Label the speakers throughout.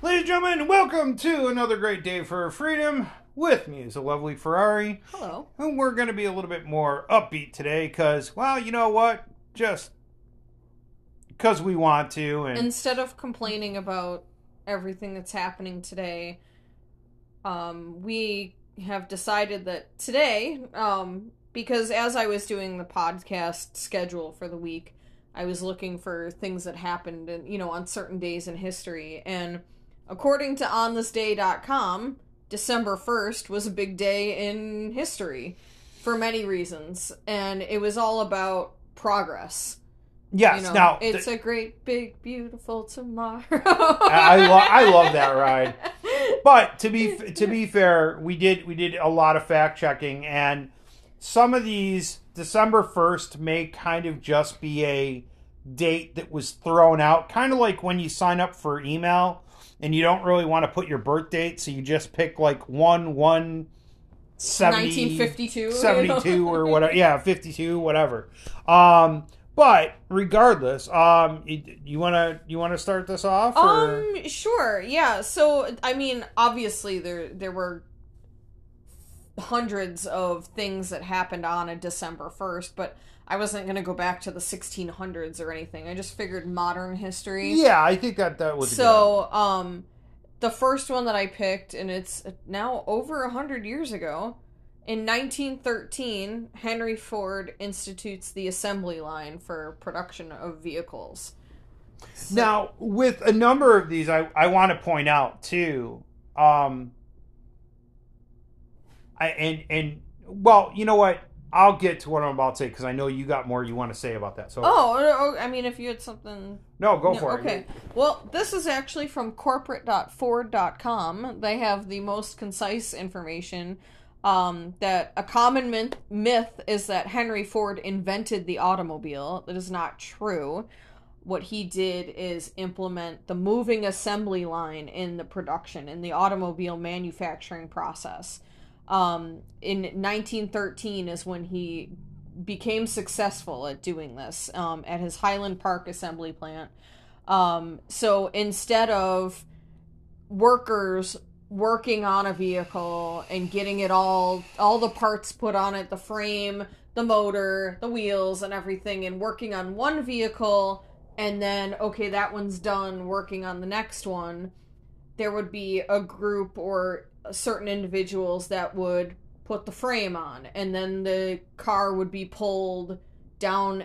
Speaker 1: Ladies and gentlemen, welcome to another great day for freedom. With me is a lovely Ferrari.
Speaker 2: Hello.
Speaker 1: And we're going to be a little bit more upbeat today because, well, you know what? Just because we want to. And
Speaker 2: Instead of complaining about everything that's happening today, um, we have decided that today, um, because as I was doing the podcast schedule for the week, I was looking for things that happened, in, you know, on certain days in history, and according to onthisday.com, December 1st was a big day in history for many reasons, and it was all about progress.
Speaker 1: yes,
Speaker 2: You know,
Speaker 1: now
Speaker 2: it's
Speaker 1: th-
Speaker 2: a great, big, beautiful tomorrow.
Speaker 1: I, lo- I love that ride. But to be f- to be fair, we did we did a lot of fact checking, and some of these December first may kind of just be a date that was thrown out, kind of like when you sign up for email and you don't really want to put your birth date, so you just pick like one one. 70,
Speaker 2: 1952, you know?
Speaker 1: 72 or whatever yeah 52 whatever um but regardless um you- want to you want to start this off or?
Speaker 2: Um, sure, yeah. So, I mean, obviously, there there were hundreds of things that happened on a December first, but I wasn't gonna go back to the 1600s or anything. I just figured modern history.
Speaker 1: Yeah, I think that that was
Speaker 2: So, um, the first one that I picked, and it's now over a hundred years ago. In 1913, Henry Ford institutes the assembly line for production of vehicles.
Speaker 1: good. Now, with a number of these, I I want to point out too. Um, I and and well, you know what? I'll get to what I'm about to say because I know you got more you want to say about that. So
Speaker 2: Oh, oh, I mean, if you had something.
Speaker 1: no, go
Speaker 2: No,
Speaker 1: for
Speaker 2: okay. Well, this is actually from corporate.ford.com. They have the most concise information. Um, that a common myth, myth is that Henry Ford invented the automobile. That is not true. What he did is implement the moving assembly line in the production, in the automobile manufacturing process. Um, in 1913 is when he became successful at doing this um, at his Highland Park assembly plant. Um, so instead of workers working on a vehicle and getting it all all the parts put on it the frame the motor the wheels and everything and working on one vehicle and then okay that one's done working on the next one there would be a group or certain individuals that would put the frame on and then the car would be pulled down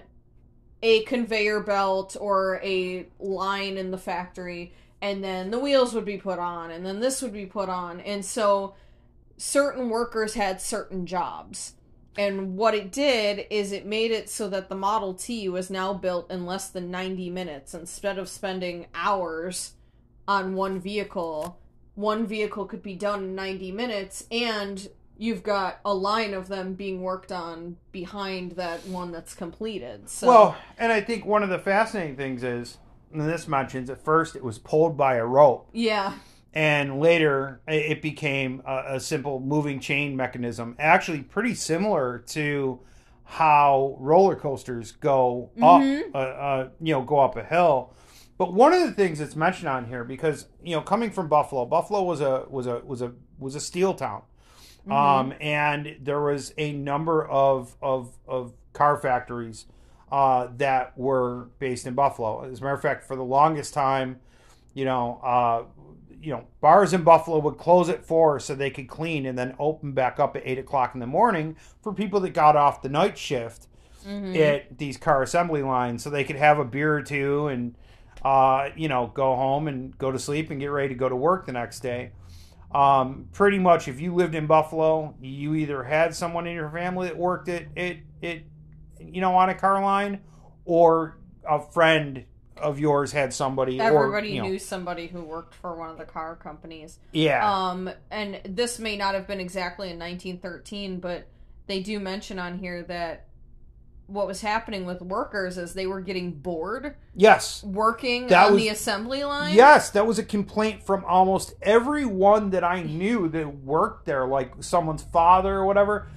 Speaker 2: a conveyor belt or a line in the factory and then the wheels would be put on and then this would be put on. And so certain workers had certain jobs. And what it did is it made it so that the Model T was now built in less than 90 minutes instead of spending hours on one vehicle one vehicle could be done in 90 minutes and you've got a line of them being worked on behind that one that's completed so
Speaker 1: Well, and I think one of the fascinating things is, and this mentions at first it was pulled by a rope,
Speaker 2: yeah
Speaker 1: and later it became a, a simple moving chain mechanism. Actually, pretty similar to how roller coasters go
Speaker 2: Mhm.
Speaker 1: up, uh, uh, you know, go up a hill. But one of the things that's mentioned on here, because you know, coming from Buffalo, Buffalo was a was a was a was a steel town, um, and there was a number of of of car factories uh, that were based in Buffalo. As a matter of fact, for the longest time, you know, uh, you know, bars in Buffalo would close at four so they could clean and then open back up at eight o'clock in the morning for people that got off the night shift
Speaker 2: Mhm.
Speaker 1: at these car assembly lines so they could have a beer or two and uh, you know go home and go to sleep and get ready to go to work the next day. Um, pretty much if you lived in buffalo you either had someone in your family that worked at it it you know on a car line or a friend of yours had somebody
Speaker 2: Everybody
Speaker 1: or, you know,
Speaker 2: knew somebody who worked for one of the car companies.
Speaker 1: yeah.
Speaker 2: Um, and this may not have been exactly in 1913, but they do mention on here that what was happening with workers is they were getting bored
Speaker 1: yes
Speaker 2: working
Speaker 1: That
Speaker 2: on
Speaker 1: was-
Speaker 2: the assembly line.
Speaker 1: Yes, that was a complaint from almost everyone that I knew that worked there, like someone's father or whatever.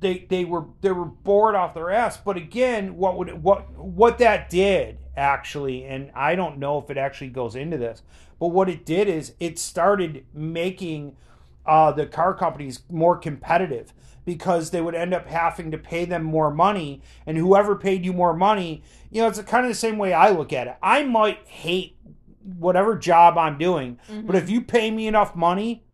Speaker 1: They they were they were bored off their ass. But again, what would what what that did actually, and I don't know if it actually goes into this, But what it did is it started making uh, the car companies more competitive because they would end up having to pay them more money. And whoever paid you more money, you know, it's kind of the same way I look at it. I might hate whatever job I'm doing,
Speaker 2: Mm-hmm.
Speaker 1: but if you pay me enough money,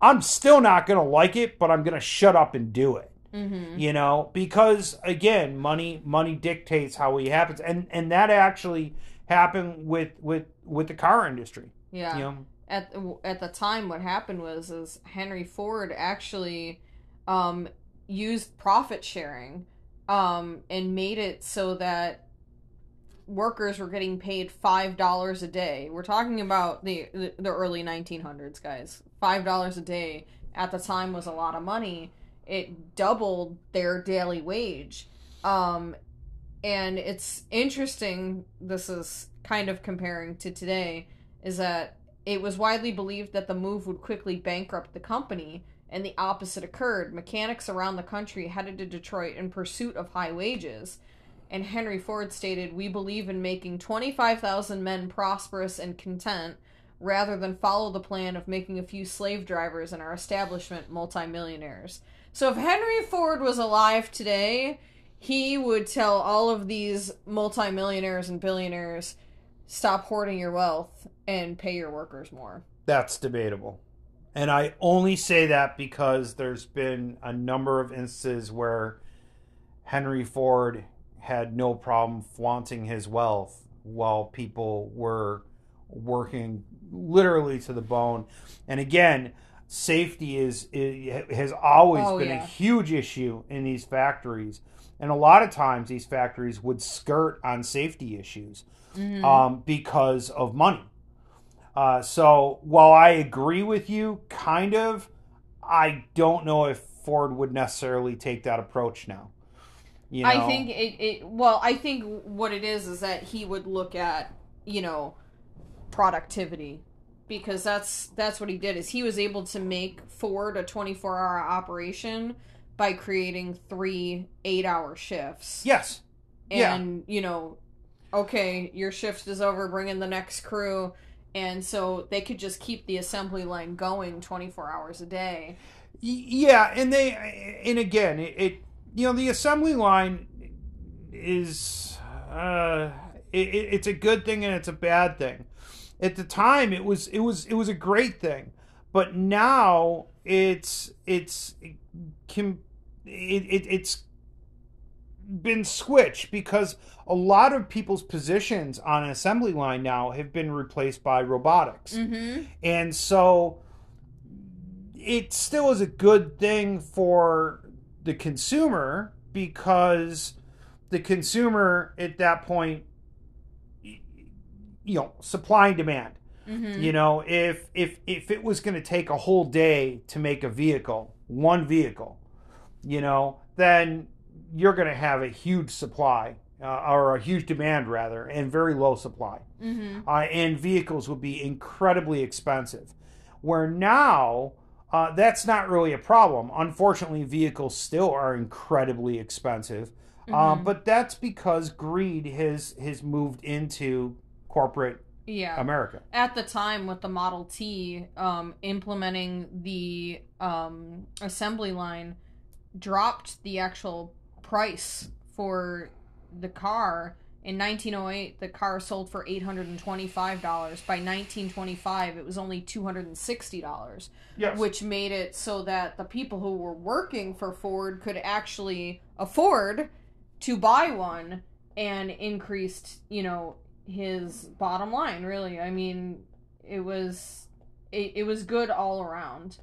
Speaker 1: I'm still not going to like it, but I'm going to shut up and do it.
Speaker 2: Mm-hmm.
Speaker 1: You know, because again, money money dictates how it happens, and and that actually happened with with with the car industry.
Speaker 2: Yeah.
Speaker 1: You know,
Speaker 2: at at the time what happened was is Henry Ford actually um used profit sharing um and made it so that workers were getting paid five dollars a day. We're talking about the the, early 1900s, guys. Five dollars a day at the time was a lot of money. It doubled their daily wage. Um, and it's interesting. This is kind of comparing to today. Is that it was widely believed that the move would quickly bankrupt the company, and the opposite occurred. Mechanics around the country headed to Detroit in pursuit of high wages. And Henry Ford stated, We believe in making 25,000 men prosperous and content rather than follow the plan of making a few slave drivers in our establishment multimillionaires. So if Henry Ford was alive today, he would tell all of these multimillionaires and billionaires stop hoarding your wealth and pay your workers more.
Speaker 1: that's debatable, and I only say that because there's been a number of instances where Henry Ford had no problem flaunting his wealth while people were working literally to the bone. And again, safety is, is has always
Speaker 2: Oh,
Speaker 1: been
Speaker 2: yeah.
Speaker 1: a huge issue in these factories. And a lot of times these factories would skirt on safety issues um, because of money. Uh, so while I agree with you, kind of, I don't know if Ford would necessarily take that approach now. You know?
Speaker 2: I think it, it. Well, I think what it is is that he would look at you know productivity because that's that's what he did is he was able to make Ford a 24 hour operation by creating three eight hour shifts
Speaker 1: yes, yeah.
Speaker 2: and you know okay your shift is over bring in the next crew and so they could just keep the assembly line going 24 hours a day
Speaker 1: yeah, and they and again, it, it you know the assembly line is uh, it, it- it's a good thing and it's a bad thing. At the time, it was it was it was a great thing, but now it's it's it, it it's been switched because a lot of people's positions on an assembly line now have been replaced by robotics.
Speaker 2: mm-hmm.
Speaker 1: And so it still is a good thing for the consumer because the consumer at that point you know supply and demand.
Speaker 2: Mm-hmm.
Speaker 1: You know if if if it was going to take a whole day to make a vehicle one vehicle you know then you're going to have a huge supply uh, or a huge demand rather and very low supply
Speaker 2: mm-hmm
Speaker 1: uh, and vehicles would be incredibly expensive. Where now, uh, that's not really a problem. Unfortunately, vehicles still are incredibly expensive, uh,
Speaker 2: Mhm.
Speaker 1: but that's because greed has has moved into corporate
Speaker 2: yeah
Speaker 1: America.
Speaker 2: at the time with the Model T um, implementing the um, assembly line dropped the actual price for the car. In 1908, the car sold for $825. By 1925, it was only $260,
Speaker 1: Yes.
Speaker 2: which made it so that the people who were working for Ford could actually afford to buy one and increased, you know, his bottom line, really. I mean, it was it, it was good all around.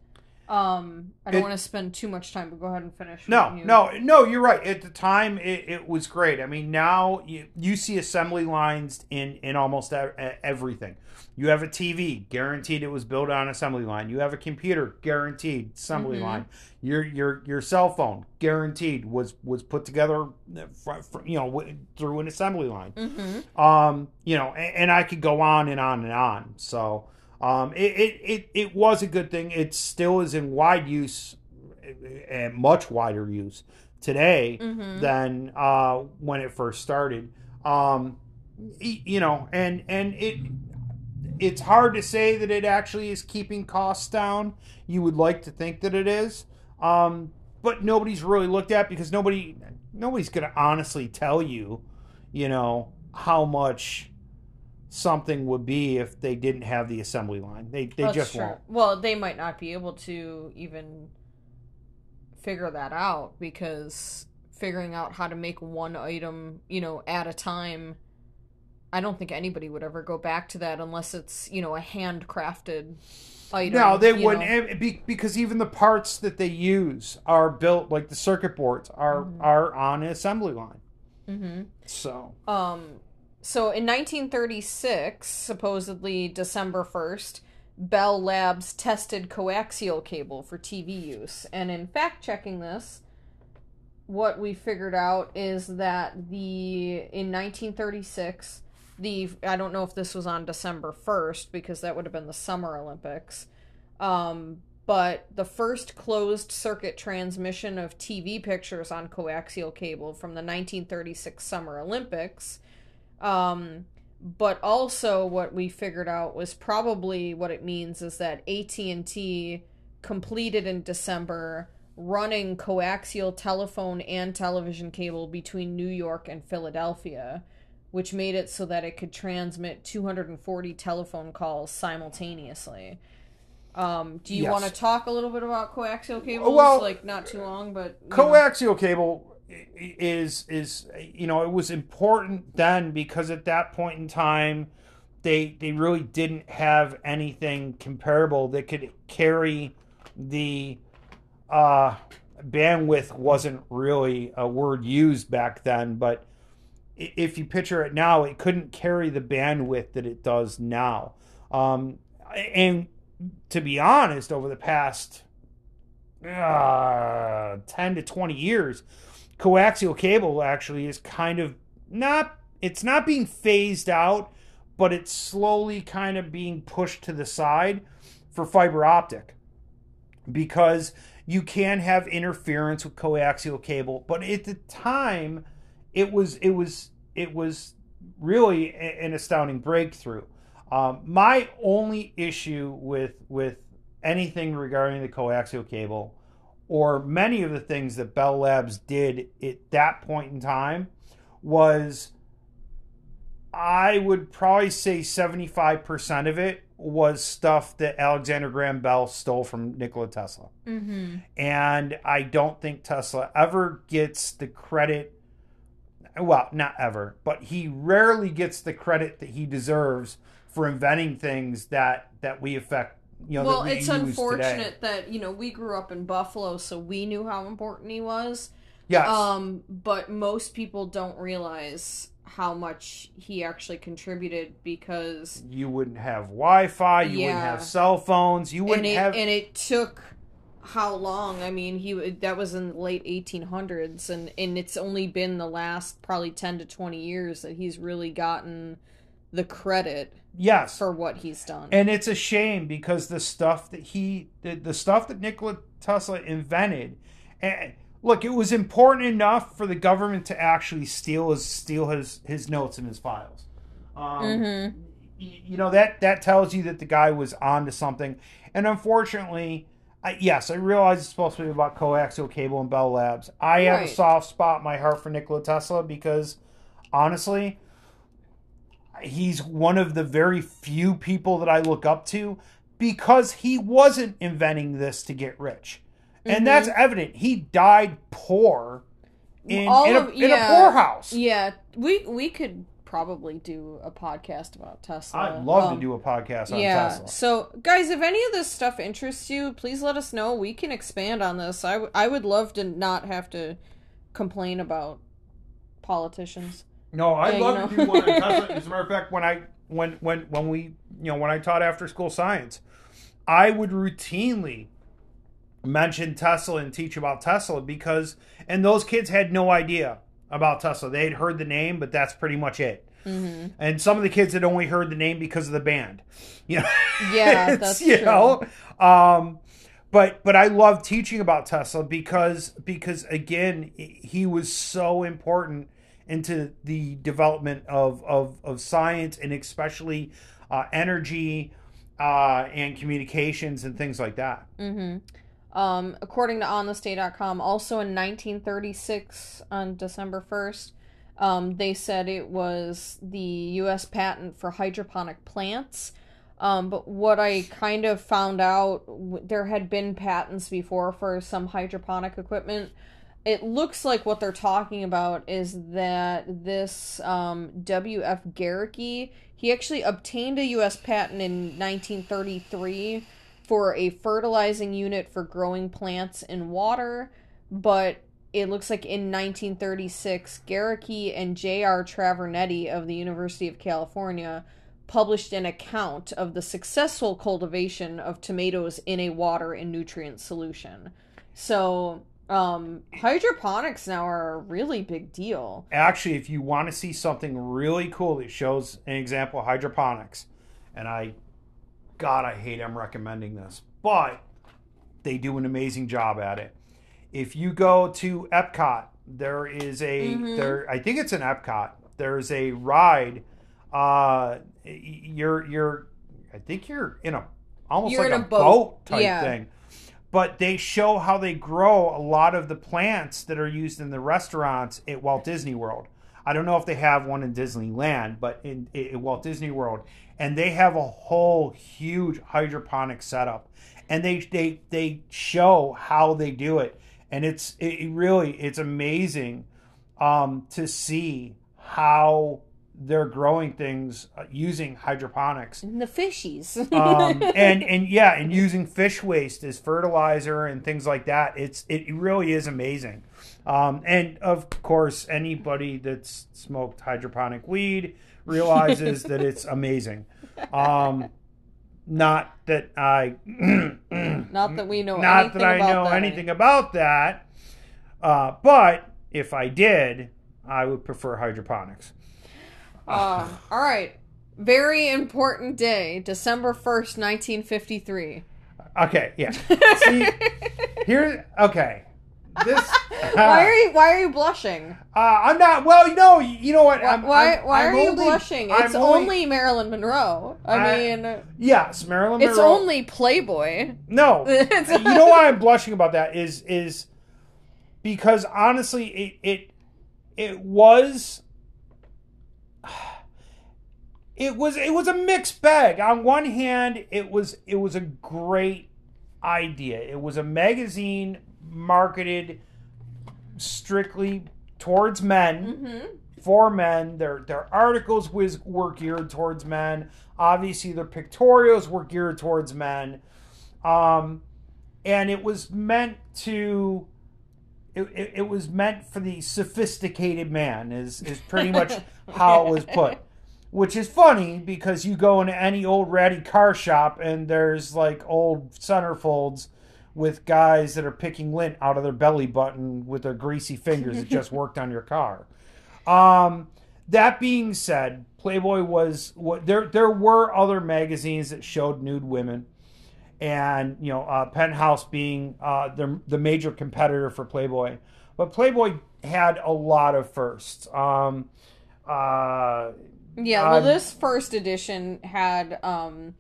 Speaker 2: Um, I don't
Speaker 1: It-
Speaker 2: want to spend too much time, but go ahead and finish.
Speaker 1: No, no, no. You're right. At the time, it, it was great. I mean, now you, you see assembly lines in in almost everything. You have a TV, guaranteed it was built on assembly line. You have a computer, guaranteed assembly
Speaker 2: Mhm.
Speaker 1: line. Your your your cell phone, guaranteed was was put together, fr- fr- you know, through an assembly line.
Speaker 2: Mhm.
Speaker 1: Um, you know, and, and I could go on and on and on. So, um, it, it, it, it was a good thing. It still is in wide use, and much wider use today
Speaker 2: Mhm.
Speaker 1: than uh, when it first started. Um, you know, and and it it's hard to say that it actually is keeping costs down. You would like to think that it is, um, but nobody's really looked at because nobody nobody's going to honestly tell you, you know, how much something would be if they didn't have the assembly line. They they
Speaker 2: That's
Speaker 1: just
Speaker 2: true.
Speaker 1: won't.
Speaker 2: Well, they might not be able to even figure that out because figuring out how to make one item, you know, at a time. I don't think anybody would ever go back to that unless it's, you know, a handcrafted item.
Speaker 1: No, they wouldn't
Speaker 2: know.
Speaker 1: be, because even the parts that they use are built like the circuit boards are
Speaker 2: Mm-hmm.
Speaker 1: are on an assembly line.
Speaker 2: Mhm.
Speaker 1: So
Speaker 2: Um, so in 1936, supposedly December 1st, Bell Labs tested coaxial cable for TV use. And in fact checking this, what we figured out is that the in 1936, the I don't know if this was on December 1st because that would have been the Summer Olympics. Um, but the first closed circuit transmission of TV pictures on coaxial cable from the 1936 Summer Olympics. Um, but also what we figured out was probably what it means is that AT&T completed in December running coaxial telephone and television cable between New York and Philadelphia, which made it so that it could transmit 240 telephone calls simultaneously. Um, do you
Speaker 1: Yes.
Speaker 2: want to talk a little bit about coaxial cables?
Speaker 1: Well,
Speaker 2: like not too long, but you know.
Speaker 1: coaxial cable is is you know it was important then because at that point in time they they really didn't have anything comparable that could carry the uh bandwidth wasn't really a word used back then. But if you picture it now it couldn't carry the bandwidth that it does now. Um and to be honest over the past uh, 10 to 20 years, coaxial cable actually is kind of not, it's not being phased out, but it's slowly kind of being pushed to the side for fiber optic because you can have interference with coaxial cable. But at the time, it was, it was, it was really an astounding breakthrough. Um, my only issue with with anything regarding the coaxial cable, or many of the things that Bell Labs did at that point in time, was I would probably say seventy five percent of it was stuff that Alexander Graham Bell stole from Nikola Tesla
Speaker 2: Mm-hmm.
Speaker 1: and I don't think Tesla ever gets the credit. Well, not ever, but he rarely gets the credit that he deserves for inventing things that that we affect. You know,
Speaker 2: well,
Speaker 1: we
Speaker 2: it's unfortunate
Speaker 1: Today.
Speaker 2: that you know we grew up in Buffalo, so we knew how important he was.
Speaker 1: Yes,
Speaker 2: Um, but most people don't realize how much he actually contributed because
Speaker 1: you wouldn't have Wi-Fi. You wouldn't have cell phones. You wouldn't
Speaker 2: it
Speaker 1: have.
Speaker 2: and it took how long? I mean, he that was in the late 1800s, and and it's only been the last probably 10 to 20 years that he's really gotten the credit
Speaker 1: yes,
Speaker 2: for what he's done.
Speaker 1: And it's a shame because the stuff that he, the, the stuff that Nikola Tesla invented, and look, it was important enough for the government to actually steal his steal his his notes and his files. Um,
Speaker 2: Mhm.
Speaker 1: y- You know that that tells you that the guy was onto something. And unfortunately, I, yes, I realize it's supposed to be about coaxial cable and Bell Labs. I have a soft spot in my heart for Nikola Tesla because honestly, he's one of the very few people that I look up to because he wasn't inventing this to get rich. And that's evident. He died poor in,
Speaker 2: All
Speaker 1: in, a,
Speaker 2: of-
Speaker 1: in a poorhouse.
Speaker 2: Yeah, we we could probably do a podcast about Tesla.
Speaker 1: I'd love
Speaker 2: Um,
Speaker 1: to do a podcast on
Speaker 2: yeah.
Speaker 1: Tesla.
Speaker 2: So, guys, if any of this stuff interests you, please let us know. We can expand on this. I, w- I would love to not have to complain about politicians.
Speaker 1: No, I'd
Speaker 2: Yeah, you
Speaker 1: love to do one on Tesla. As a matter of fact, when I when when when we you know when I taught after school science, I would routinely mention Tesla and teach about Tesla because and those kids had no idea about Tesla. They had heard the name, but that's pretty much it.
Speaker 2: Mm-hmm.
Speaker 1: And some of the kids had only heard the name because of the band. You know,
Speaker 2: Yeah, that's
Speaker 1: you
Speaker 2: true.
Speaker 1: know. Um, but but I love teaching about Tesla because because again he was so important into the development of of, of science and especially uh, energy, uh, and communications and things like that.
Speaker 2: Mm-hmm. Um, according to OnThisDay.com, also in 1936, on December 1st, um, they said it was the U.S. patent for hydroponic plants. Um, but what I kind of found out, there had been patents before for some hydroponic equipment. It looks like what they're talking about is that this um, W.F. Gericke, he actually obtained a U.S. patent in 1933 for a fertilizing unit for growing plants in water, but it looks like in 1936, Gericke and J.R. Travernetti of the University of California published an account of the successful cultivation of tomatoes in a water and nutrient solution. So, um, hydroponics now are a really big deal.
Speaker 1: Actually, if you want to see something really cool that shows an example of hydroponics, and I, God, I hate I'm recommending this, but they do an amazing job at it. If you go to Epcot, there is a
Speaker 2: Mhm.
Speaker 1: there. I think it's an Epcot. There's a ride. Uh, you're you're. I think you're in a almost
Speaker 2: You're
Speaker 1: like a,
Speaker 2: a
Speaker 1: boat.
Speaker 2: boat.
Speaker 1: type
Speaker 2: Yeah.
Speaker 1: thing. But they show how they grow a lot of the plants that are used in the restaurants at Walt Disney World. I don't know if they have one in Disneyland, but in, in Walt Disney World, and they have a whole huge hydroponic setup, and they they they show how they do it, and it's it really it's amazing um, to see how they're growing things uh, using hydroponics
Speaker 2: And the fishies.
Speaker 1: um, and and yeah, and using fish waste as fertilizer and things like that. It's it really is amazing. Um, and of course, anybody that's smoked hydroponic weed realizes that it's amazing. Um, not that I,
Speaker 2: Not that we know
Speaker 1: not
Speaker 2: anything
Speaker 1: that I
Speaker 2: about
Speaker 1: know
Speaker 2: that.
Speaker 1: anything about that. Uh, but if I did, I would prefer hydroponics.
Speaker 2: Uh, all right. Very important day, December 1st, 1953.
Speaker 1: Okay, yeah. See, here, okay. This.
Speaker 2: why are you why are you blushing?
Speaker 1: Uh, I'm not. Well, you know, you know what?
Speaker 2: Why
Speaker 1: I'm,
Speaker 2: why,
Speaker 1: I'm-
Speaker 2: why
Speaker 1: I'm
Speaker 2: are you blushing? It's only, Marilyn Monroe. I,
Speaker 1: I-
Speaker 2: mean,
Speaker 1: yes, Marilyn Monroe.
Speaker 2: it's only Playboy.
Speaker 1: no. You know why I'm blushing about that is is because honestly, it it it was. It was it was a mixed bag. On one hand, it was it was a great idea. It was a magazine marketed strictly towards men.
Speaker 2: Mm-hmm.
Speaker 1: for men. Their their articles was were geared towards men. Obviously, their pictorials were geared towards men, um, and it was meant to. It, it, it was meant for the sophisticated man. Is is pretty much how it was put. Which is funny because you go into any old ratty car shop and there's like old centerfolds with guys that are picking lint out of their belly button with their greasy fingers that just worked on your car. Um, that being said, Playboy was what there. There were other magazines that showed nude women, and you know, uh, Penthouse being uh, the the major competitor for Playboy. But Playboy had a lot of firsts. Um, uh,
Speaker 2: Yeah, well,
Speaker 1: Um,
Speaker 2: this first edition had um,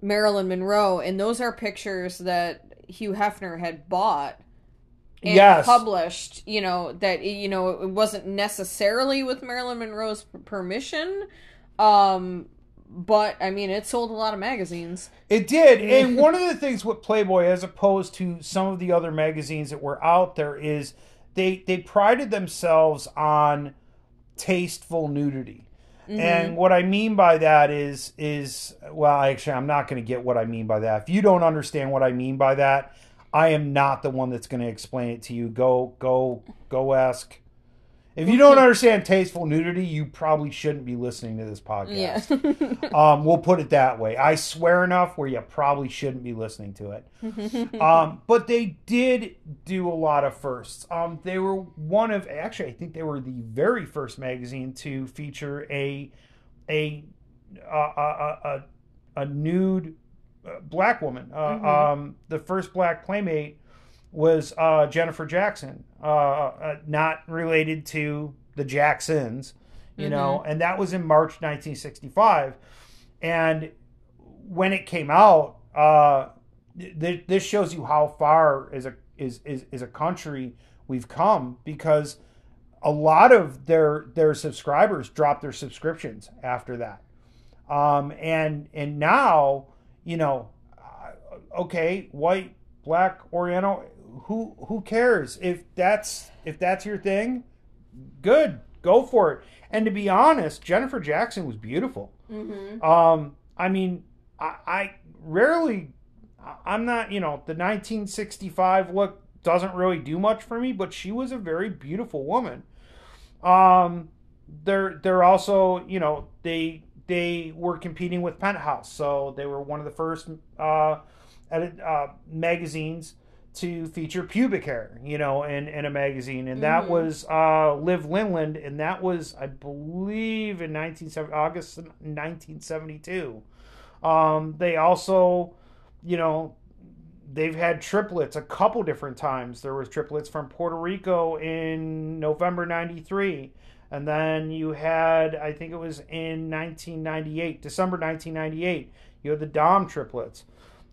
Speaker 2: Marilyn Monroe, and those are pictures that Hugh Hefner had bought and
Speaker 1: Yes.
Speaker 2: published. You know that you know it wasn't necessarily with Marilyn Monroe's permission, um, but I mean it sold a lot of magazines.
Speaker 1: It did. And one of the things with Playboy, as opposed to some of the other magazines that were out there, is they they prided themselves on tasteful nudity. Mm-hmm. And what I mean by that is is well, actually, I'm not going to get what I mean by that. If you don't understand what I mean by that, I am not the one that's going to explain it to you. Go go go ask. If you don't understand tasteful nudity, you probably shouldn't be listening to this podcast.
Speaker 2: Yeah.
Speaker 1: Um, we'll put it that way. I swear enough where you probably shouldn't be listening to it. um, but they did do a lot of firsts. Um, they were one of actually, I think they were the very first magazine to feature a a a a, a, a nude uh, black woman. Uh,
Speaker 2: Mhm.
Speaker 1: um, the first black playmate was uh, Jennifer Jackson, uh, uh, not related to the Jacksons, you know, and that was in March 1965. and when it came out, uh, th- this shows you how far as a is, is is a country we've come because a lot of their their subscribers dropped their subscriptions after that, um, and and now you know, uh, okay, white, black, Oriental, who who cares if that's if that's your thing? Good, go for it. And to be honest, Jennifer Jackson was beautiful.
Speaker 2: Mm-hmm.
Speaker 1: Um, I mean, I, I rarely, I'm not, you know, the 1965 look doesn't really do much for me, but she was a very beautiful woman. Um, they're they're also, you know, they they were competing with Penthouse, so they were one of the first uh, edit, uh, magazines to feature pubic hair, you know, in, in a magazine, and that
Speaker 2: Mhm.
Speaker 1: was uh, Liv Lindeland, and that was, I believe, in 1970, August 1972. Um, they also, you know, they've had triplets a couple different times. There was triplets from Puerto Rico in November 93. And then you had, I think it was in 1998, December 1998, you had the Dahm triplets.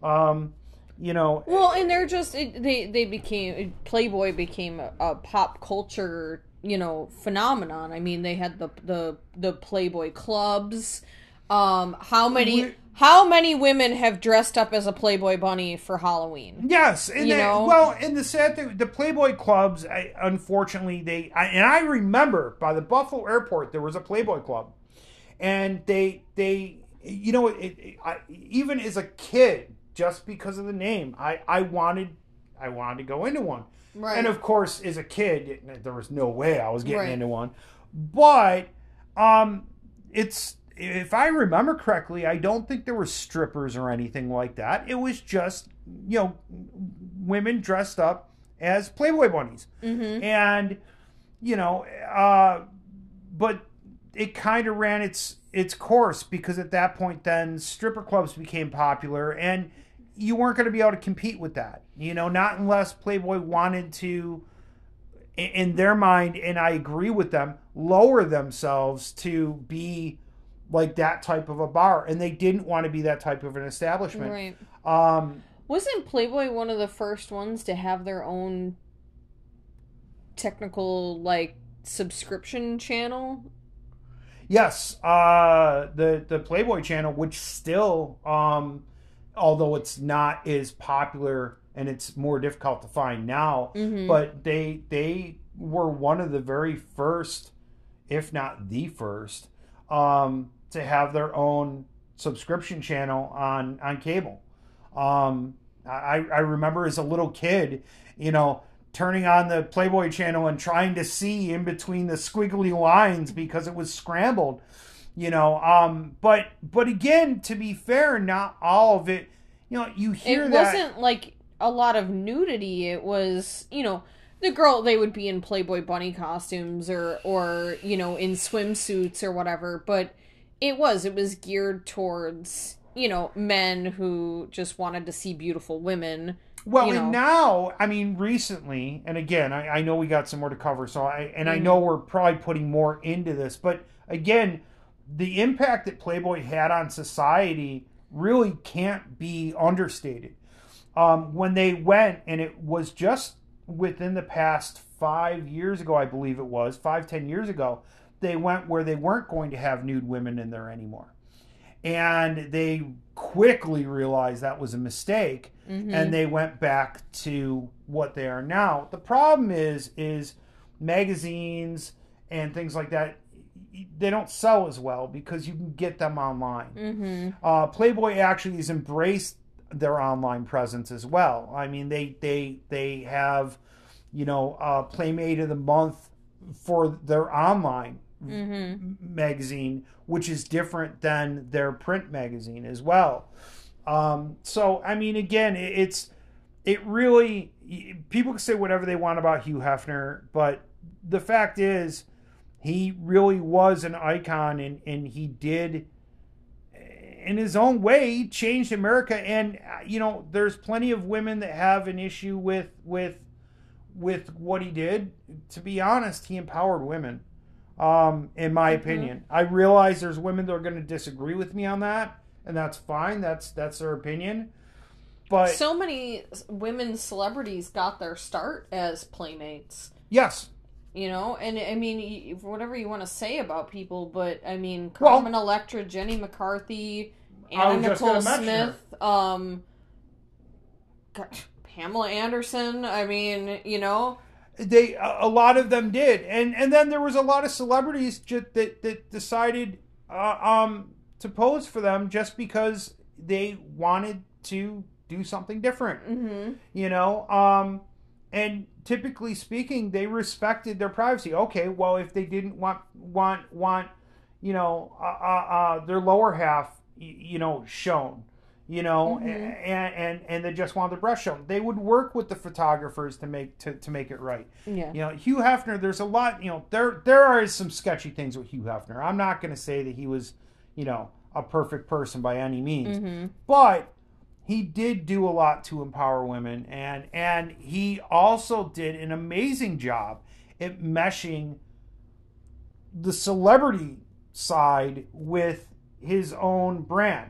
Speaker 1: Um, you know,
Speaker 2: Well, and they're just it, they they became Playboy became a, a pop culture you know phenomenon. I mean, they had the the the Playboy clubs. Um, how many
Speaker 1: We-
Speaker 2: how many women have dressed up as a Playboy bunny for Halloween?
Speaker 1: Yes, and
Speaker 2: You
Speaker 1: they-
Speaker 2: know?
Speaker 1: well, and the sad thing, the Playboy clubs, I, unfortunately, they I, and I remember by the Buffalo airport there was a Playboy club, and they they you know it, it, I, even as a kid, just because of the name, I I wanted I wanted to go into one,
Speaker 2: Right.
Speaker 1: and of course, as a kid, there was no way I was getting
Speaker 2: Right.
Speaker 1: into one, but um, it's if I remember correctly, I don't think there were strippers or anything like that. It was just you know women dressed up as Playboy bunnies,
Speaker 2: mm-hmm.
Speaker 1: and you know, uh, but it kind of ran its its course because at that point, then stripper clubs became popular, and you weren't going to be able to compete with that. You know, not unless Playboy wanted to, in their mind, and I agree with them, lower themselves to be like that type of a bar, and they didn't want to be that type of an establishment.
Speaker 2: Right.
Speaker 1: Um,
Speaker 2: Wasn't Playboy one of the first ones to have their own technical like subscription channel?
Speaker 1: Yes, uh, the the Playboy channel, which still, um, although it's not as popular and it's more difficult to find now,
Speaker 2: Mhm.
Speaker 1: but they they were one of the very first, if not the first, um, to have their own subscription channel on on cable. Um, I I remember as a little kid, you know. Turning on the Playboy channel and trying to see in between the squiggly lines because it was scrambled, you know. Um, but but again, to be fair, not all of it. You know, you hear
Speaker 2: it
Speaker 1: that.
Speaker 2: It wasn't like a lot of nudity. It was, you know, the girl they would be in Playboy bunny costumes or or you know in swimsuits or whatever. But it was it was geared towards you know men who just wanted to see beautiful women.
Speaker 1: Well,
Speaker 2: you
Speaker 1: and now, I mean, recently, and again, I, I know we got some more to cover, so I and I
Speaker 2: Mhm.
Speaker 1: know we're probably putting more into this, but again, the impact that Playboy had on society really can't be understated. Um, when they went, and it was just within the past five years ago, I believe it was five ten years ago, they went where they weren't going to have nude women in there anymore, and they quickly realized that was a mistake
Speaker 2: Mhm.
Speaker 1: and they went back to what they are now. The problem is is magazines and things like that they don't sell as well because you can get them online.
Speaker 2: Mhm.
Speaker 1: Uh, Playboy actually has embraced their online presence as well. I mean, they they they have, you know, uh, Playmate of the Month for their online
Speaker 2: Mhm.
Speaker 1: magazine, which is different than their print magazine as well. Um, so, I mean, again, it, it's it really people can say whatever they want about Hugh Hefner, but the fact is, he really was an icon, and and he did. In his own way, changed America, and uh, you know, there's plenty of women that have an issue with with with what he did. To be honest, he empowered women. Um, in my
Speaker 2: Mm-hmm.
Speaker 1: opinion, I realize there's women that are going to disagree with me on that, and that's fine. That's that's their opinion. But
Speaker 2: so many women celebrities got their start as playmates.
Speaker 1: yes,
Speaker 2: You know, and I mean, whatever you want to say about people, but I mean,
Speaker 1: Well-
Speaker 2: Carmen Electra, Jenny McCarthy, Anna Nicole Smith, um, God, Pamela Anderson. I mean, you know,
Speaker 1: they a a lot of them did, and and then there was a lot of celebrities ju- that that decided uh, um to pose for them just because they wanted to do something different.
Speaker 2: mm-hmm.
Speaker 1: you know um and typically speaking they respected their privacy. Okay well if they didn't want want want you know uh, uh, uh their lower half you know shown you know
Speaker 2: Mhm.
Speaker 1: and and and they just want the breast shown. They would work with the photographers to make to, to make it right.
Speaker 2: Yeah,
Speaker 1: you know hugh hefner there's a lot you know there there are some sketchy things with hugh hefner. I'm not going to say that he was you know a perfect person by any means.
Speaker 2: Mm-hmm.
Speaker 1: but he did do a lot to empower women and and he also did an amazing job at meshing the celebrity side with his own brand.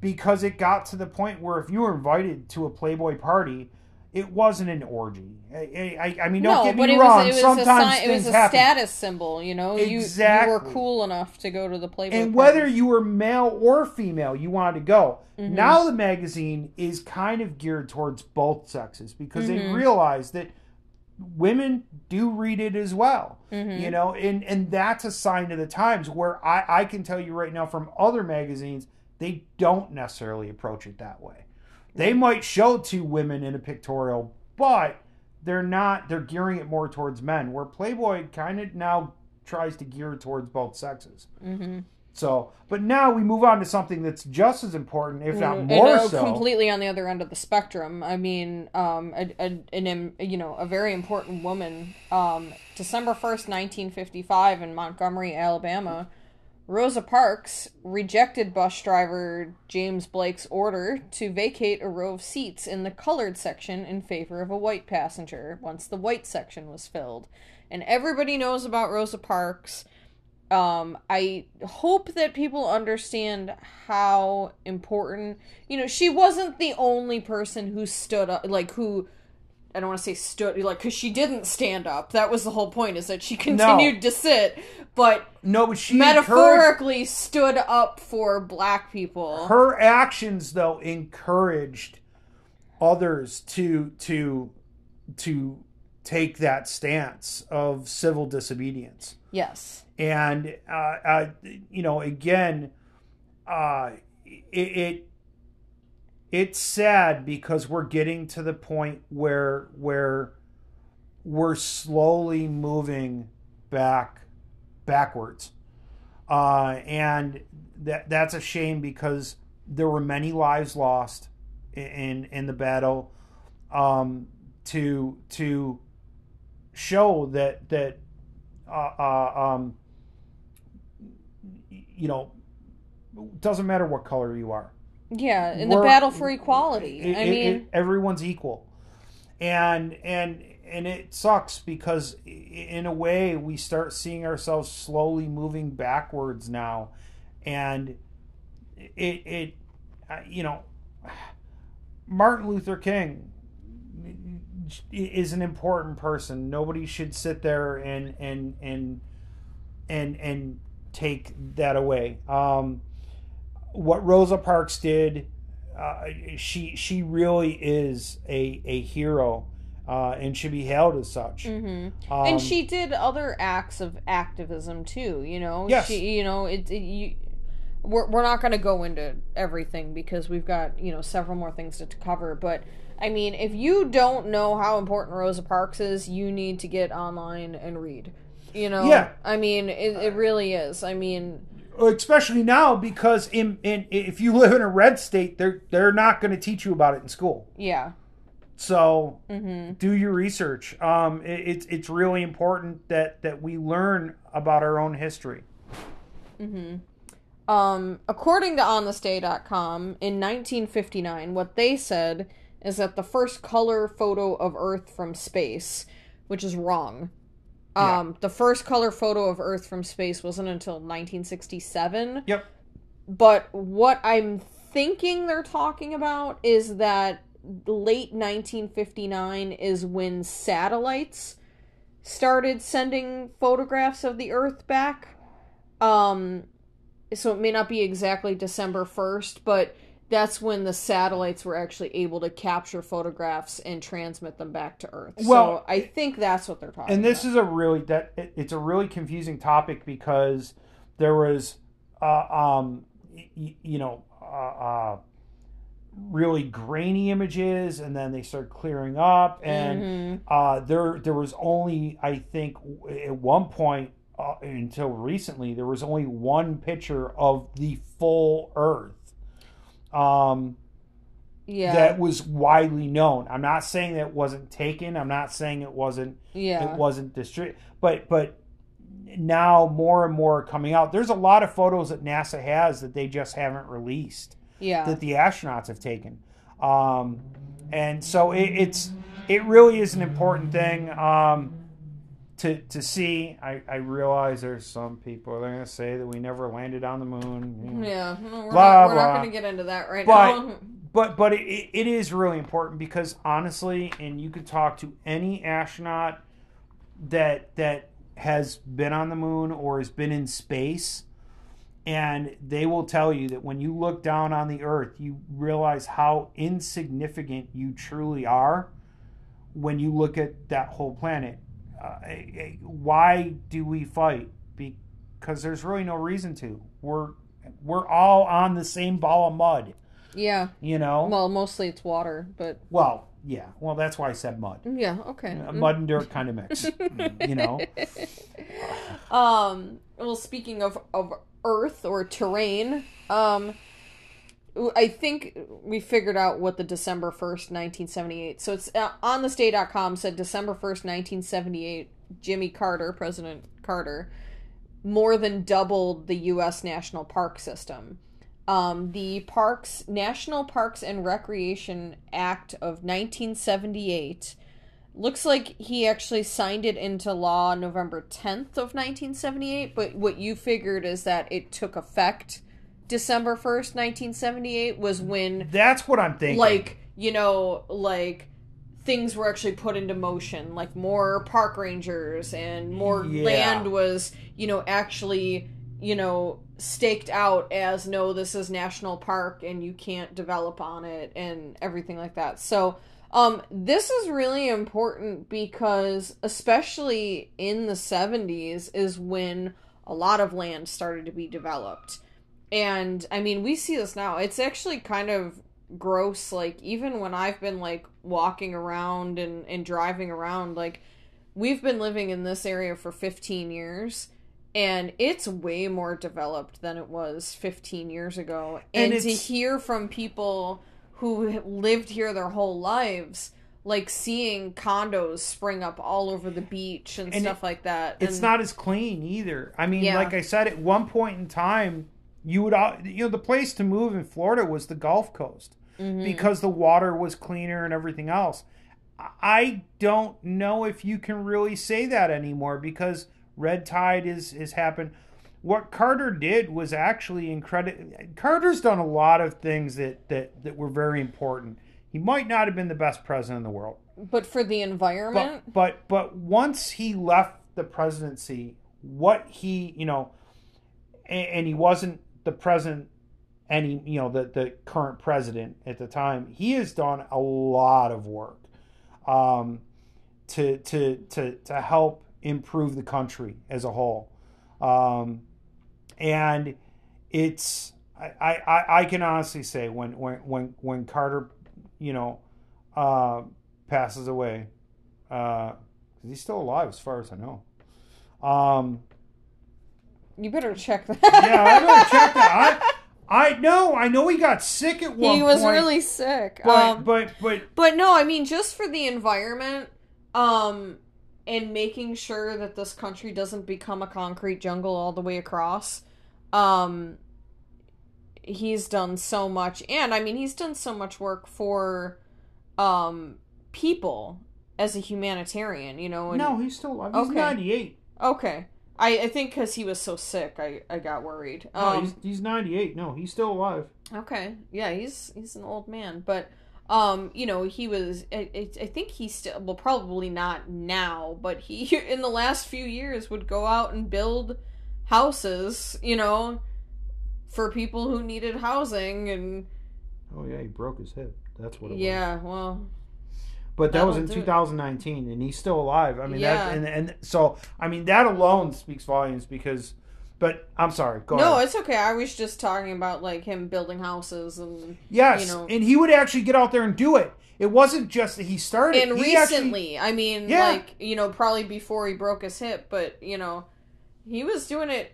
Speaker 1: Because it got to the point where if you were invited to a playboy party it wasn't an orgy i, I, I mean don't
Speaker 2: no,
Speaker 1: get
Speaker 2: but
Speaker 1: me
Speaker 2: it
Speaker 1: wrong
Speaker 2: was it
Speaker 1: sometimes
Speaker 2: a it was a
Speaker 1: happen
Speaker 2: status symbol. You know, you you were cool enough to go to the Playboy.
Speaker 1: and whether
Speaker 2: parties.
Speaker 1: you were male or female, you wanted to go.
Speaker 2: Mhm.
Speaker 1: Now the magazine is kind of geared towards both sexes because they
Speaker 2: Mhm.
Speaker 1: realize that women do read it as well.
Speaker 2: Mhm.
Speaker 1: You know, and and that's a sign of the times where I I can tell you right now from other magazines they don't necessarily approach it that way. They might show two women in a pictorial, but they're not they're gearing it more towards men where Playboy kind of now tries to gear towards both sexes.
Speaker 2: Mhm.
Speaker 1: So, but now we move on to something that's just as important, if not
Speaker 2: Mm,
Speaker 1: more
Speaker 2: and, uh,
Speaker 1: so.
Speaker 2: completely on the other end of the spectrum. I mean, um, a, a, an you know a very important woman. Um, December first, nineteen fifty five, in Montgomery, Alabama, Rosa Parks rejected bus driver James Blake's order to vacate a row of seats in the colored section in favor of a white passenger once the white section was filled. And everybody knows about Rosa Parks um i hope that people understand how important you know she wasn't the only person who stood up like who i don't want to say stood like because she didn't stand up. That was the whole point is that she continued to sit. But
Speaker 1: no, but she
Speaker 2: metaphorically stood up for black people.
Speaker 1: Her actions though encouraged others to to to take that stance of civil disobedience.
Speaker 2: yes.
Speaker 1: And uh, uh, you know again uh, it, it it's sad because we're getting to the point where where we're slowly moving back backwards uh, and that that's a shame because there were many lives lost in in the battle um, to to show that that uh, uh, um, you know, doesn't matter what color you are.
Speaker 2: Yeah in the battle for equality
Speaker 1: It-
Speaker 2: i
Speaker 1: it-
Speaker 2: mean
Speaker 1: it- everyone's equal, and and and it sucks because in a way we start seeing ourselves slowly moving backwards now, and it it you know, Martin Luther King is an important person. Nobody should sit there and and and and and take that away. Um, what Rosa Parks did, uh, she she really is a a hero, uh, and should be hailed as such.
Speaker 2: hmm
Speaker 1: Um,
Speaker 2: and she did other acts of activism too you know
Speaker 1: Yes.
Speaker 2: she you know it, it you we're, we're not going to go into everything because we've got you know several more things to, to cover but i mean if you don't know how important rosa parks is you need to get online and read you know
Speaker 1: Yeah.
Speaker 2: i mean it, it really is i mean
Speaker 1: especially now because in, in if you live in a red state, they're they're not going to teach you about it in school.
Speaker 2: yeah
Speaker 1: So
Speaker 2: hmm
Speaker 1: do your research. Um, it, it's it's really important that that we learn about our own history. Hmm.
Speaker 2: Um, according to onthisday.com, in 1959, what they said is that the first color photo of Earth from space, which is wrong.
Speaker 1: Yeah.
Speaker 2: Um, the first color photo of Earth from space wasn't until 1967.
Speaker 1: Yep.
Speaker 2: But what I'm thinking they're talking about is that late 1959 is when satellites started sending photographs of the Earth back. Um, so it may not be exactly December 1st, but that's when the satellites were actually able to capture photographs and transmit them back to Earth.
Speaker 1: Well,
Speaker 2: so I think that's what they're talking
Speaker 1: and this
Speaker 2: about.
Speaker 1: is a really that it- it's a really confusing topic because there was uh, um y- you know uh, uh really grainy images and then they started clearing up and
Speaker 2: Mhm.
Speaker 1: uh there there was only i think at one point uh, until recently there was only one picture of the full earth um
Speaker 2: yeah,
Speaker 1: that was widely known. I'm not saying that it wasn't taken. I'm not saying it wasn't
Speaker 2: yeah,
Speaker 1: it wasn't distributed. But but now more and more are coming out. There's a lot of photos that nasa has that they just haven't released
Speaker 2: yeah.
Speaker 1: that the astronauts have taken. Um, and so it, it's it really is an important thing. Um, to to see I, I realize there's some people that are going to say that we never landed on the moon.
Speaker 2: Yeah, no, we're,
Speaker 1: Blah,
Speaker 2: not, we're
Speaker 1: blah.
Speaker 2: not going to get into that right
Speaker 1: But-
Speaker 2: now.
Speaker 1: but but it, it is really important because honestly and you could talk to any astronaut that that has been on the moon or has been in space and they will tell you that when you look down on the earth you realize how insignificant you truly are when you look at that whole planet why do we fight? Because there's really no reason to. We're we're all on the same ball of mud.
Speaker 2: Yeah,
Speaker 1: you know?
Speaker 2: Well, mostly it's water, but
Speaker 1: well yeah. Well that's why i said mud.
Speaker 2: Yeah, okay.
Speaker 1: Uh, mud and dirt kind of mix you know?
Speaker 2: Um. Well, speaking of of Earth or terrain, um, I think we figured out what the December first, nineteen seventy eight. So it's uh, OnThisDay.com said December first, nineteen seventy eight. Jimmy Carter, President Carter, more than doubled the U.S. national park system. Um, the Parks National Parks and Recreation Act of 1978 looks like he actually signed it into law November 10th of 1978, but what you figured is that it took effect December 1st, 1978 was when
Speaker 1: that's what i'm thinking
Speaker 2: like, you know, like things were actually put into motion, like more park rangers and more
Speaker 1: Yeah.
Speaker 2: land was, you know, actually, you know, staked out as no, this is national park and you can't develop on it and everything like that. So, um, this is really important because, especially in the 70s, is when a lot of land started to be developed. And I mean, we see this now. It's actually kind of gross. Like, even when I've been like walking around and, and driving around, like, we've been living in this area for 15 years. And it's way more developed than it was 15 years ago.
Speaker 1: And
Speaker 2: And, to hear from people who lived here their whole lives, like seeing condos spring up all over the beach and,
Speaker 1: And
Speaker 2: stuff like that.
Speaker 1: it's
Speaker 2: and,
Speaker 1: not as clean either i mean
Speaker 2: Yeah.
Speaker 1: like i said at one point in time you would you know the place to move in florida was the gulf coast
Speaker 2: Mhm.
Speaker 1: because the water was cleaner and everything else. I don't know if you can really say that anymore because red tide is is happened. What carter did was actually incredible carter's done a lot of things that that that were very important. He might not have been the best president in the world.
Speaker 2: But for the environment,
Speaker 1: but but but once he left the presidency, what he you know, and he wasn't the present any you know the the current president at the time. He has done a lot of work um, to to to to help improve the country as a whole, um, and it's. I, I, I can honestly say when, when, when, when Carter, you know, uh, passes away. Uh, he's still alive, as far as I know. Um,
Speaker 2: you better check that.
Speaker 1: yeah, I better check that. I, I know, I know he got sick at one
Speaker 2: he was
Speaker 1: point,
Speaker 2: really sick.
Speaker 1: but,
Speaker 2: um,
Speaker 1: but, but,
Speaker 2: But no, I mean just for the environment, um, and making sure that this country doesn't become a concrete jungle all the way across. Um, he's done so much, and I mean he's done so much work for, um, people as a humanitarian, you know. And,
Speaker 1: no, he's still alive. He's
Speaker 2: Okay.
Speaker 1: 98.
Speaker 2: Okay. I, I think because he was so sick, I, I got worried.
Speaker 1: No,
Speaker 2: Um,
Speaker 1: he's, he's 98. No, he's still alive.
Speaker 2: Okay. Yeah, he's he's an old man, but um, you know, he was. I, I think he still. Well, probably not now, but he in the last few years would go out and build houses. You know, for people who needed housing, and
Speaker 1: Oh, yeah, he broke his hip. That's what it was.
Speaker 2: yeah, well,
Speaker 1: But that was in
Speaker 2: That'll do it.
Speaker 1: 2019, and he's still alive. I mean,
Speaker 2: Yeah.
Speaker 1: that and and so I mean that alone speaks volumes because. But I'm sorry. Go on.
Speaker 2: no,
Speaker 1: ahead.
Speaker 2: it's okay. I was just talking about like him building houses and
Speaker 1: Yes,
Speaker 2: you know-
Speaker 1: and he would actually get out there and do it. It wasn't just that he started.
Speaker 2: and
Speaker 1: he actually-
Speaker 2: recently, I mean,
Speaker 1: Yeah.
Speaker 2: like you know, probably before he broke his hip, but you know, he was doing it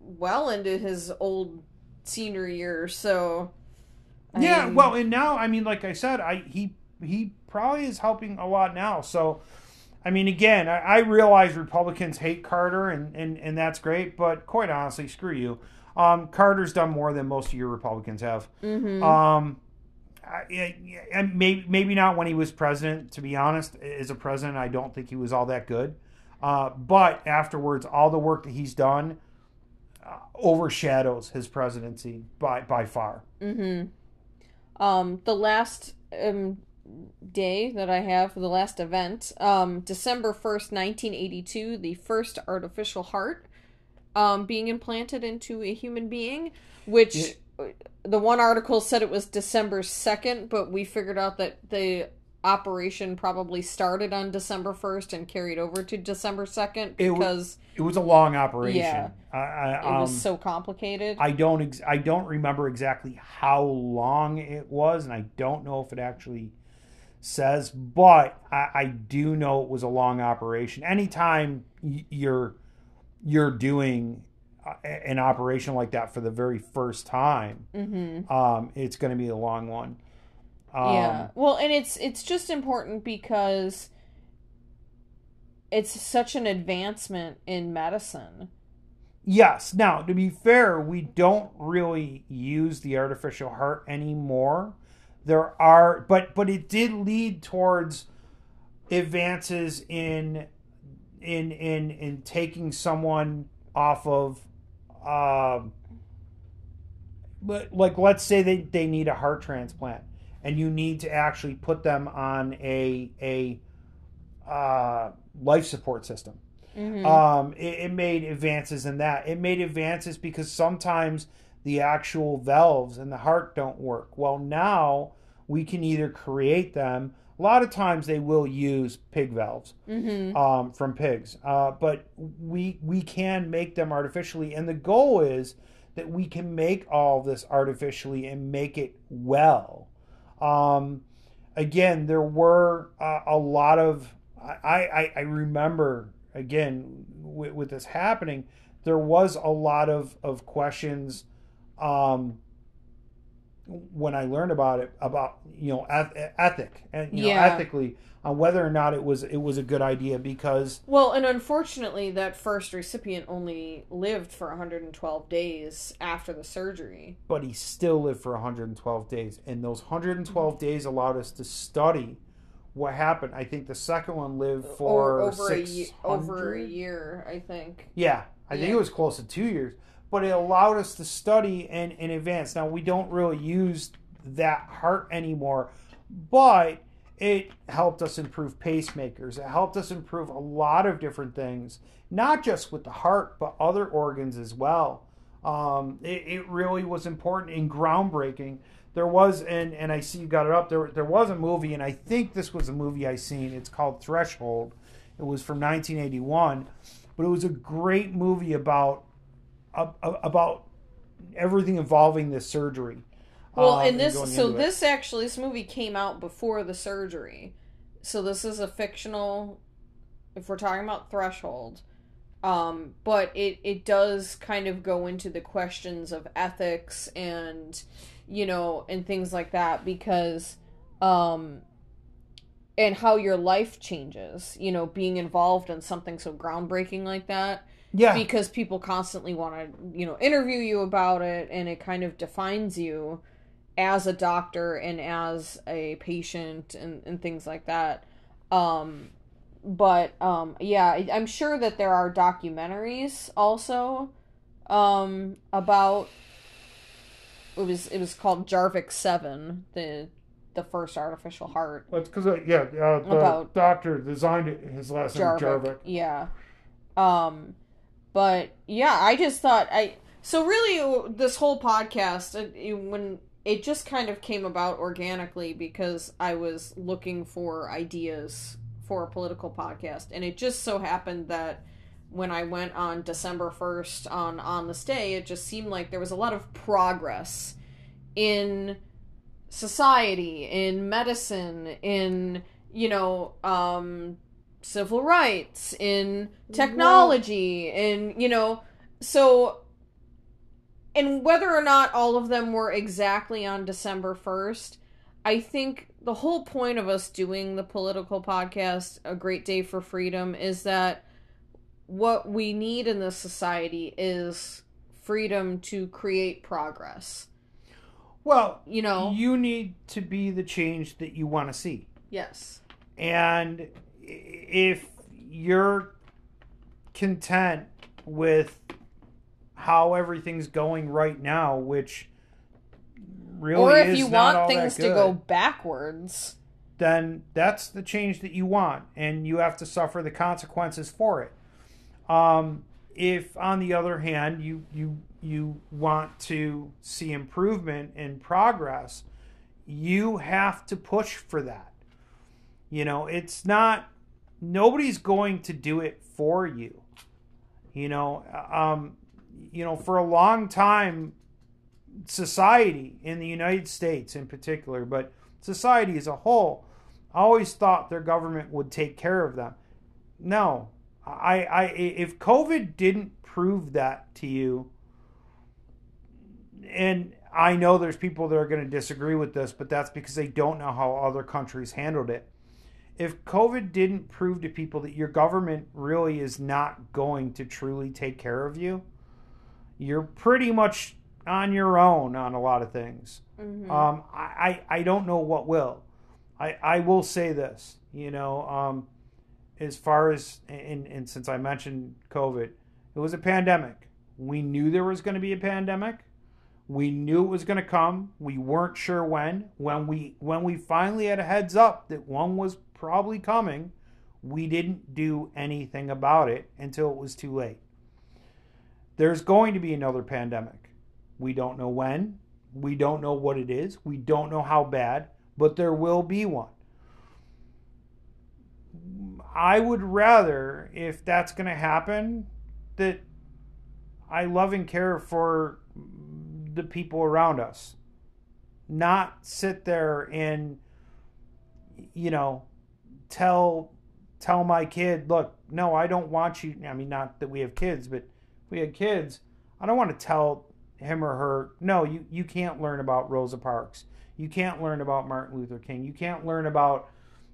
Speaker 2: well into his old senior year. So, I
Speaker 1: yeah,
Speaker 2: mean,
Speaker 1: well, and now I mean, like I said, I he he probably is helping a lot now. So, I mean, again, I, I realize Republicans hate Carter, and and and that's great. But quite honestly, screw you. Um, Carter's done more than most of your Republicans have.
Speaker 2: mhm.
Speaker 1: Um, and maybe maybe not when he was president. To be honest, as a president, I don't think he was all that good. Uh, but afterwards, all the work that he's done uh, overshadows his presidency by by far.
Speaker 2: Mhm. Um, the last um day that I have for the last event, um, December first, nineteen eighty-two, the first artificial heart, um, being implanted into a human being, which. The one article said it was December 2nd, but we figured out that the operation probably started on December 1st and carried over to December 2nd
Speaker 1: It w-
Speaker 2: because
Speaker 1: It was a long operation.
Speaker 2: Yeah.
Speaker 1: I, I,
Speaker 2: it
Speaker 1: um,
Speaker 2: was so complicated.
Speaker 1: I don't ex- I don't remember exactly how long it was, and I don't know if it actually says, but I, I do know it was a long operation. Anytime you're you're doing uh, an operation like that for the very first time,
Speaker 2: mm-hmm.
Speaker 1: um, it's going to be a long one. Um,
Speaker 2: yeah. Well, and it's it's just important because it's such an advancement in medicine.
Speaker 1: Yes. Now, to be fair, we don't really use the artificial heart anymore. There are, but but it did lead towards advances in in in in taking someone off of, um, but like let's say they they need a heart transplant, and you need to actually put them on a a uh, life support system
Speaker 2: Mhm.
Speaker 1: um, it, it made advances in that. It made advances because sometimes the actual valves in the heart don't work. Well, now we can either create them. A lot of times they will use pig valves
Speaker 2: Mhm.
Speaker 1: um, from pigs, uh, but we we can make them artificially, and the goal is that we can make all this artificially and make it well. Um, again, there were uh, a lot of I, I, I remember again with, with this happening, there was a lot of of questions. Um, when I learned about it, about you know eth- ethic and you know
Speaker 2: Yeah.
Speaker 1: ethically on whether or not it was it was a good idea because
Speaker 2: Well, and unfortunately, that first recipient only lived for 112 days after the surgery.
Speaker 1: but he still lived for 112 days and those 112 mm-hmm. days allowed us to study what happened i think the second one lived for
Speaker 2: O- over a over a year, I think.
Speaker 1: yeah i think it was close to two years but it allowed us to study and in advance. Now we don't really use that heart anymore but it helped us improve pacemakers. It helped us improve a lot of different things not just with the heart but other organs as well. Um, it, it really was important and groundbreaking. There was and and i see you got it up there there was a movie and i think this was a movie i seen. It's called threshold. It was from 1981 but it was a great movie about about everything involving this surgery
Speaker 2: Well,
Speaker 1: um,
Speaker 2: and this
Speaker 1: going
Speaker 2: so
Speaker 1: into it.
Speaker 2: this actually this movie came out before the surgery. So this is a fictional if we're talking about threshold. Um, but it it does kind of go into the questions of ethics and you know and things like that because um and how your life changes, you know, being involved in something so groundbreaking like that
Speaker 1: yeah
Speaker 2: because people constantly want to you know interview you about it and it kind of defines you as a doctor and as a patient and, and things like that Um, but um, yeah, I'm sure that there are documentaries also um, about. It was it was called Jarvik Seven, the the first artificial heart.
Speaker 1: It's because uh, yeah, uh, the
Speaker 2: About-
Speaker 1: doctor designed it. His last name
Speaker 2: Jarvik.
Speaker 1: Jarvik.
Speaker 2: Yeah. Um but yeah, I just thought I so really this whole podcast it, it- when it just kind of came about organically because I was looking for ideas for a political podcast. And it just so happened that when I went on December 1st on on this day it just seemed like there was a lot of progress in society in medicine in you know um civil rights in technology in you know so and whether or not all of them were exactly on December 1st I think the whole point of us doing the political podcast a great day for freedom is that what we need in this society is freedom to create progress.
Speaker 1: Well,
Speaker 2: you know?
Speaker 1: you need to be the change that you want to see.
Speaker 2: yes.
Speaker 1: And if you're content with how everything's going right now, which really
Speaker 2: or if you want things to go backwards
Speaker 1: then that's the change that you want, and you have to suffer the consequences for it. Um, if, on the other hand, you you you want to see improvement and progress, you have to push for that. You know, it's not nobody's going to do it for you. You know, um, you know, for a long time, society in the United States, in particular, but society as a whole, always thought their government would take care of them. No, I, I, if COVID didn't prove that to you, and I know there's people that are going to disagree with this, but that's because they don't know how other countries handled it. If COVID didn't prove to people that your government really is not going to truly take care of you, you're pretty much on your own on a lot of things.
Speaker 2: Mhm.
Speaker 1: Um, I, I I don't know what will. I, I will say this, you know, um, as far as and, and since I mentioned COVID, it was a pandemic. We knew there was going to be a pandemic. We knew it was going to come. We weren't sure when. When we when we finally had a heads up that one was probably coming, we didn't do anything about it until it was too late. There's going to be another pandemic. We don't know when. We don't know what it is. We don't know how bad, but there will be one. I would rather, if that's going to happen, that I love and care for the people around us. Not sit there and, you know, tell tell my kid, look, no, I don't want you. I mean, not that we have kids, but we had kids, I don't want to tell him or her, no, you, you can't learn about Rosa Parks. You can't learn about Martin Luther King. You can't learn about,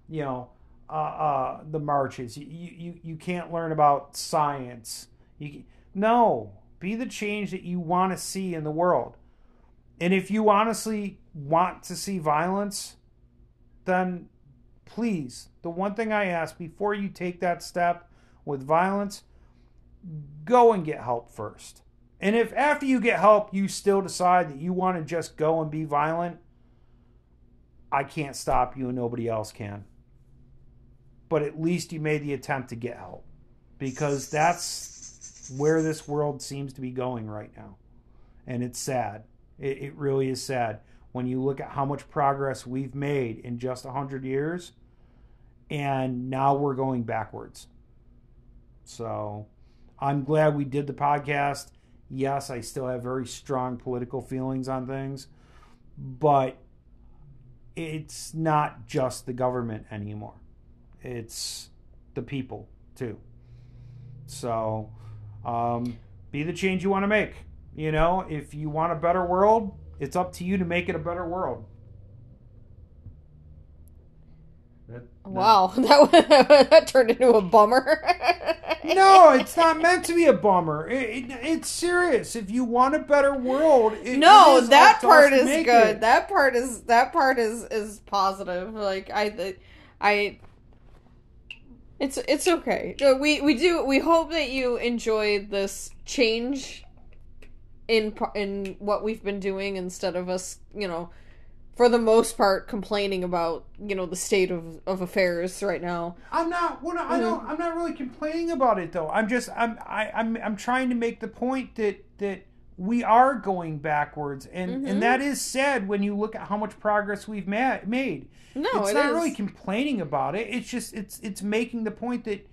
Speaker 1: you know, uh, uh, the marches. You, you, you can't learn about science. You, no, be the change that you want to see in the world. And if you honestly want to see violence, then please, the one thing I ask before you take that step with violence, go and get help first. And if after you get help you still decide that you want to just go and be violent, I can't stop you and nobody else can. But at least you made the attempt to get help because that's where this world seems to be going right now. And it's sad. It, it really is sad when you look at how much progress we've made in just 100 years and now we're going backwards. So I'm glad we did the podcast. Yes, I still have very strong political feelings on things, but it's not just the government anymore. It's the people too. So um, be the change you want to make. You know, if you want a better world, it's up to you to make it a better world. That-
Speaker 2: Wow, that that turned into a bummer.
Speaker 1: No, it's not meant to be a bummer. It, it, it's serious. If you want a better world, it,
Speaker 2: no,
Speaker 1: it is
Speaker 2: that part is good.
Speaker 1: it.
Speaker 2: That part is that part is is positive. Like I, I, It's it's okay. Uh, we we do we hope that you enjoyed this change in in what we've been doing instead of us, you know, for the most part complaining about, you know, the state of, of affairs right now.
Speaker 1: I'm not. What I don't. I'm not really complaining about it though. I'm just. I'm. I, I'm. I'm trying to make the point that that we are going backwards, and
Speaker 2: Mhm.
Speaker 1: and that is sad when you look at how much progress we've ma- made.
Speaker 2: No,
Speaker 1: it's
Speaker 2: it
Speaker 1: not
Speaker 2: is.
Speaker 1: really complaining about it. It's just. It's. It's making the point that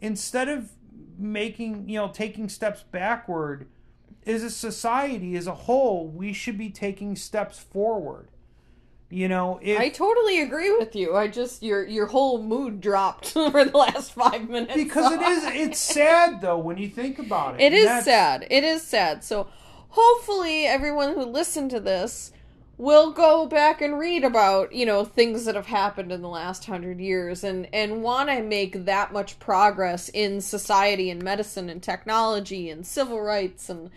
Speaker 1: instead of making you know taking steps backward, as a society as a whole, we should be taking steps forward. You know, if
Speaker 2: I totally agree with you. I just your your whole mood dropped for the last five minutes.
Speaker 1: because it is it's sad though when you think about it.
Speaker 2: It is sad. It is sad. So hopefully everyone who listened to this will go back and read about, you know, things that have happened in the last 100 years and and want to make that much progress in society and medicine and technology and civil rights and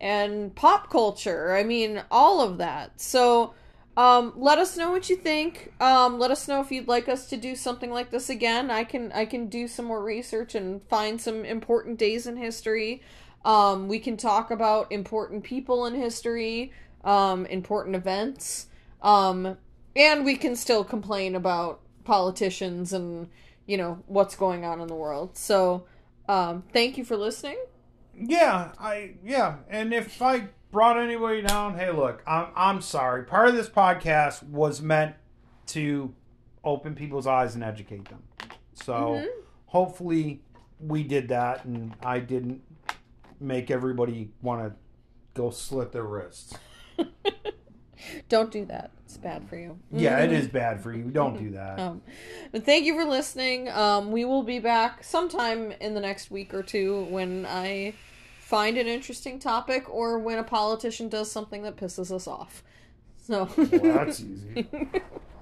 Speaker 2: and pop culture. I mean, all of that. So um, let us know what you think. Um, let us know if you'd like us to do something like this again. I can I can do some more research and find some important days in history. Um, we can talk about important people in history, um, important events, um, and we can still complain about politicians and you know what's going on in the world. So, um, thank you for listening.
Speaker 1: Yeah, I yeah, and if I brought anybody down, hey, look, I'm I'm sorry. Part of this podcast was meant to open people's eyes and educate them. So
Speaker 2: Mhm.
Speaker 1: hopefully we did that, and I didn't make everybody want to go slit their wrists.
Speaker 2: Don't do that. It's bad for you.
Speaker 1: Yeah, it is bad for you. Don't do that.
Speaker 2: Um, but thank you for listening. Um, we will be back sometime in the next week or two when I find an interesting topic or when a politician does something that pisses us off. So,
Speaker 1: Well, that's easy.